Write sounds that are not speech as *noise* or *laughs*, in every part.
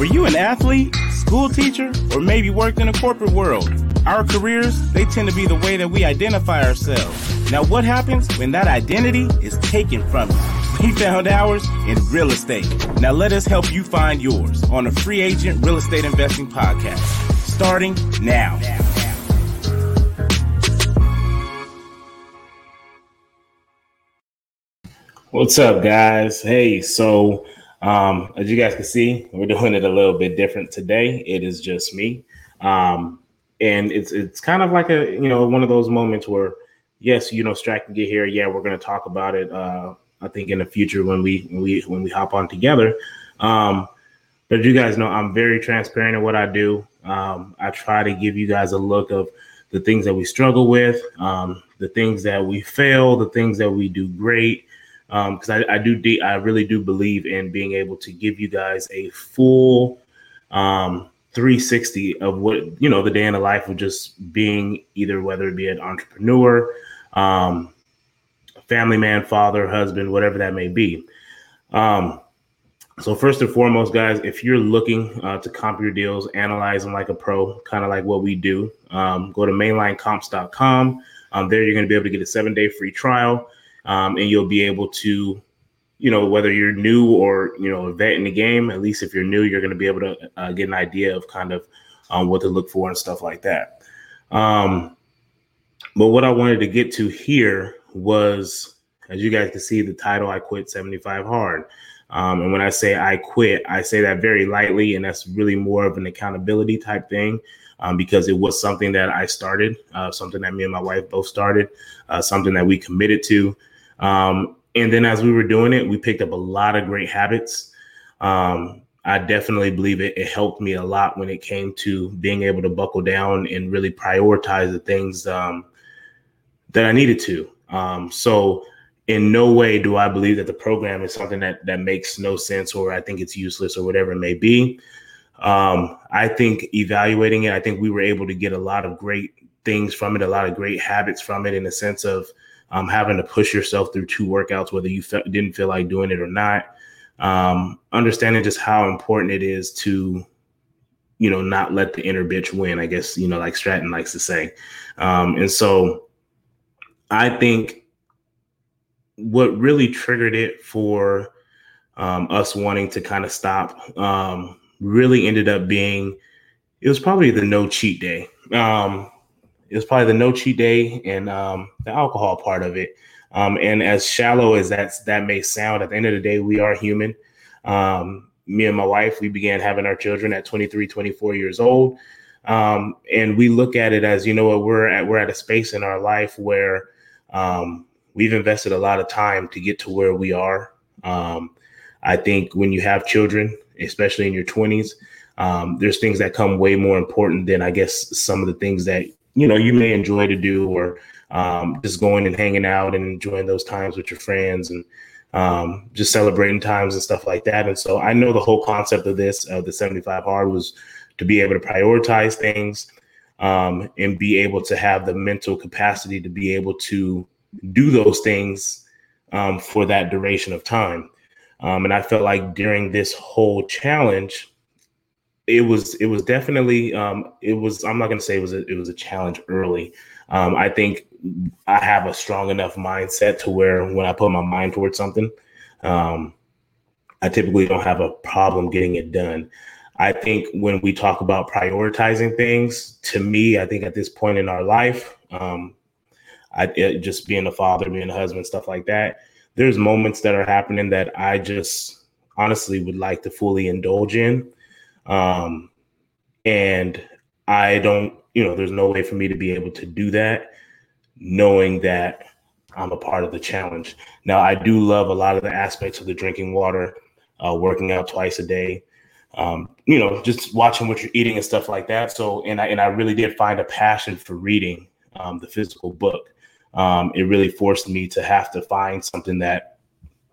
Were you an athlete, school teacher, or maybe worked in a corporate world? Our careers, they tend to be the way that we identify ourselves. Now, what happens when that identity is taken from you? We found ours in real estate. Now, let us help you find yours on a free agent real estate investing podcast, starting now. What's up, guys? Hey, so um, as you guys can see, we're doing it a little bit different today. It is just me. Um, and it's it's kind of like a you know one of those moments where yes, you know, Strat can get here. Yeah, we're gonna talk about it. Uh, I think in the future when we when we when we hop on together. Um, but you guys know I'm very transparent in what I do. Um, I try to give you guys a look of the things that we struggle with, um, the things that we fail, the things that we do great, because um, I, I, do de- I really do believe in being able to give you guys a full um, 360 of what you know the day in the life of just being either whether it be an entrepreneur, um, family man, father, husband, whatever that may be. Um, so first and foremost, guys, if you're looking uh, to comp your deals, analyze them like a pro, kind of like what we do, um, go to mainlinecomps.com. Um, there, you're going to be able to get a seven day free trial um, and you'll be able to, you know, whether you're new or you know a vet in the game. At least if you're new, you're going to be able to uh, get an idea of kind of um, what to look for and stuff like that. Um, but what I wanted to get to here was, as you guys can see, the title "I Quit 75 Hard." Um, and when I say I quit, I say that very lightly, and that's really more of an accountability type thing um, because it was something that I started, uh, something that me and my wife both started, uh, something that we committed to. Um, and then as we were doing it, we picked up a lot of great habits. Um, I definitely believe it, it helped me a lot when it came to being able to buckle down and really prioritize the things um, that I needed to. Um, so, in no way do I believe that the program is something that that makes no sense or I think it's useless or whatever it may be. Um, I think evaluating it, I think we were able to get a lot of great things from it, a lot of great habits from it in the sense of um, having to push yourself through two workouts, whether you fe- didn't feel like doing it or not. Um, understanding just how important it is to, you know, not let the inner bitch win, I guess, you know, like Stratton likes to say. Um, and so I think what really triggered it for um, us wanting to kind of stop um, really ended up being it was probably the no cheat day. Um, it was probably the no cheat day and um, the alcohol part of it. Um, and as shallow as that that may sound, at the end of the day, we are human. Um, me and my wife, we began having our children at 23, 24 years old. Um, and we look at it as, you know what, we're at, we're at a space in our life where um, we've invested a lot of time to get to where we are. Um, I think when you have children, especially in your 20s, there's things that come way more important than I guess some of the things that you know you may enjoy to do or um, just going and hanging out and enjoying those times with your friends and um, just celebrating times and stuff like that. And so I know the whole concept of this of the 75 hard was to be able to prioritize things um, and be able to have the mental capacity to be able to do those things um, for that duration of time. Um, and I felt like during this whole challenge, it was it was definitely um, it was I'm not going to say it was a, it was a challenge early. Um, I think I have a strong enough mindset to where when I put my mind towards something, um, I typically don't have a problem getting it done. I think when we talk about prioritizing things, to me, I think at this point in our life, um, I it, just being a father, being a husband, stuff like that. There's moments that are happening that I just honestly would like to fully indulge in. Um, and I don't, you know, there's no way for me to be able to do that knowing that I'm a part of the challenge. Now, I do love a lot of the aspects of the drinking water, uh, working out twice a day, um, you know, just watching what you're eating and stuff like that. So, and I, and I really did find a passion for reading um, the physical book. Um, it really forced me to have to find something that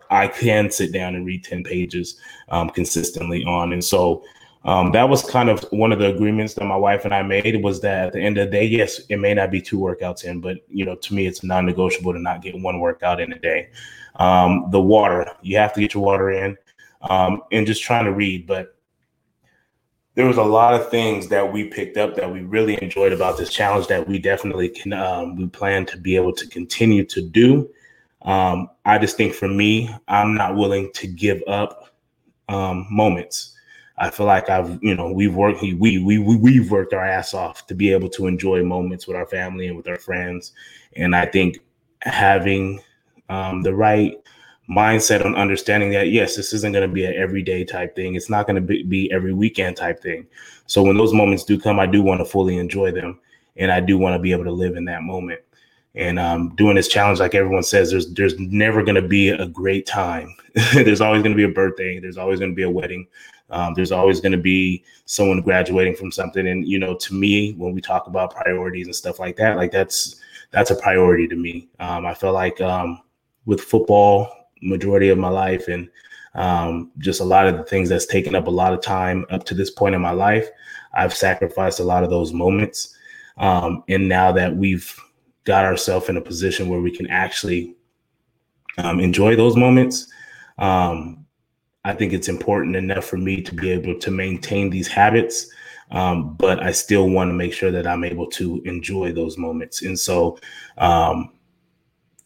I can sit down and read 10 pages um, consistently on. And so um, that was kind of one of the agreements that my wife and I made was that at the end of the day, yes, it may not be two workouts in, but you know, to me, it's non-negotiable to not get one workout in a day. Um, the water, you have to get your water in, um, and just trying to read. But there was a lot of things that we picked up that we really enjoyed about this challenge that we definitely can um, we plan to be able to continue to do um, i just think for me i'm not willing to give up um, moments i feel like i've you know we've worked we, we we we've worked our ass off to be able to enjoy moments with our family and with our friends. And i think having um, the right mindset on understanding that yes this isn't going to be an everyday type thing. It's not going to be, be every weekend type thing. So when those moments do come i do want to fully enjoy them. And i do want to be able to live in that moment. And um, doing this challenge like everyone says there's there's never going to be a great time. *laughs* There's always going to be a birthday. There's always going to be a wedding um, there's always going to be someone graduating from something and you know to me when we talk about priorities and stuff like that like that's that's a priority to me um, i feel like um, with football majority of my life and um, just a lot of the things that's taken up a lot of time up to this point in my life. I've sacrificed a lot of those moments. Um, and now that we've got ourselves in a position where we can actually um, enjoy those moments, um, I think it's important enough for me to be able to maintain these habits. Um, but I still want to make sure that I'm able to enjoy those moments. And so, um,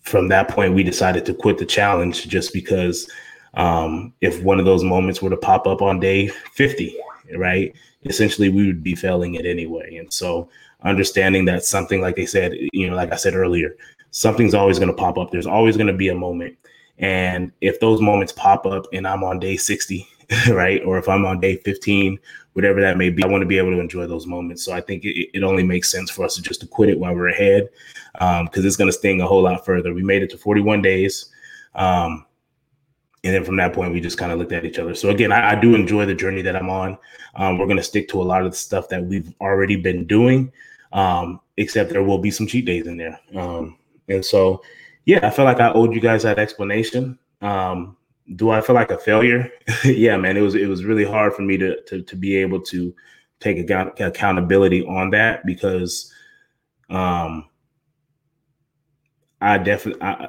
from that point, we decided to quit the challenge just because um, if one of those moments were to pop up on day 50, right, essentially we would be failing it anyway. And so, understanding that something, like they said, you know, like I said earlier, something's always going to pop up. There's always going to be a moment. And if those moments pop up and I'm on day 60, *laughs* right, or if I'm on day 15, whatever that may be, I want to be able to enjoy those moments. So I think it, it only makes sense for us to just to quit it while we're ahead because um, it's going to sting a whole lot further. We made it to 41 days. Um, and then from that point, we just kind of looked at each other. So again, I, I do enjoy the journey that I'm on. Um, we're going to stick to a lot of the stuff that we've already been doing, um, except there will be some cheat days in there. Um, and so, yeah, I feel like I owed you guys that explanation. Um, do I feel like a failure? *laughs* yeah, man, it was it was really hard for me to to, to be able to take account- accountability on that because um I definitely, I, *laughs*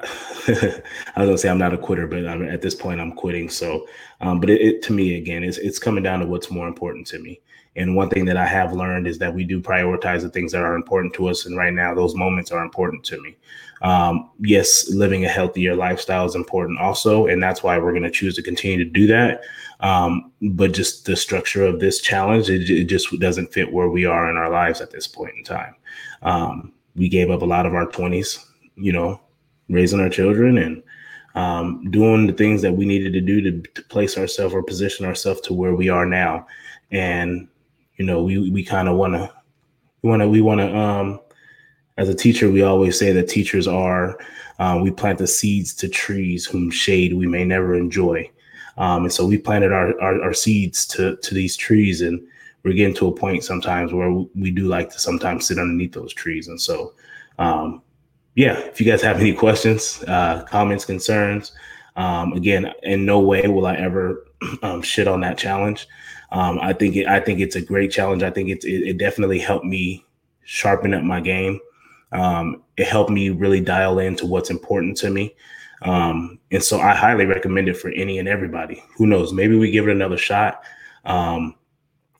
I, was gonna say I'm not a quitter, but I'm, at this point I'm quitting. So, um, but it, it, to me again, it's it's coming down to what's more important to me. And one thing that I have learned is that we do prioritize the things that are important to us, and right now those moments are important to me. Um, yes, living a healthier lifestyle is important also, and that's why we're going to choose to continue to do that. Um, but just the structure of this challenge, it, it, just doesn't fit where we are in our lives at this point in time. Um, we gave up a lot of our 20s you know, raising our children and um, doing the things that we needed to do to, to place ourselves or position ourselves to where we are now. And, you know, we, we kind of want to, we want to, we want to, um, as a teacher, we always say that teachers are, uh, we plant the seeds to trees whom shade we may never enjoy. Um, and so we planted our, our, our seeds to, to these trees and we're getting to a point sometimes where we do like to sometimes sit underneath those trees. And so, um, yeah, if you guys have any questions, uh, comments, concerns, um, again, in no way will I ever *clears throat* um, shit on that challenge. Um, I think it, I think it's a great challenge. I think it, it definitely helped me sharpen up my game. Um, it helped me really dial into what's important to me. Um, and so I highly recommend it for any and everybody. Who knows? Maybe we give it another shot. Um,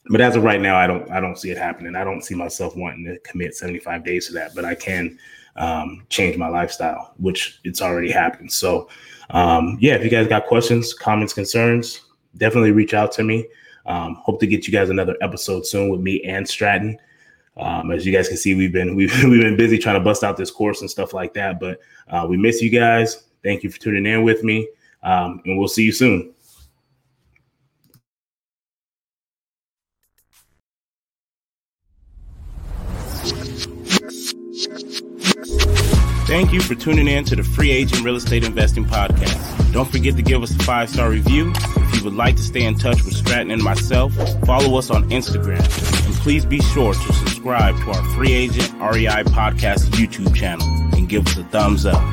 but as of right now, I don't I don't see it happening. I don't see myself wanting to commit 75 days to that, but I can um, change my lifestyle, which it's already happened. So, um, yeah, if you guys got questions, comments, concerns, definitely reach out to me. Um, hope to get you guys another episode soon with me and Stratton. Um, as you guys can see, we've been *laughs* we've, we've been busy trying to bust out this course and stuff like that. But uh, we miss you guys. Thank you for tuning in with me, um, and we'll see you soon. Thank you for tuning in to the Free Agent Real Estate Investing Podcast. Don't forget to give us a five star review. Would like to stay in touch with Stratton and myself, follow us on Instagram. And please be sure to subscribe to our Free Agent REI Podcast YouTube channel and give us a thumbs up.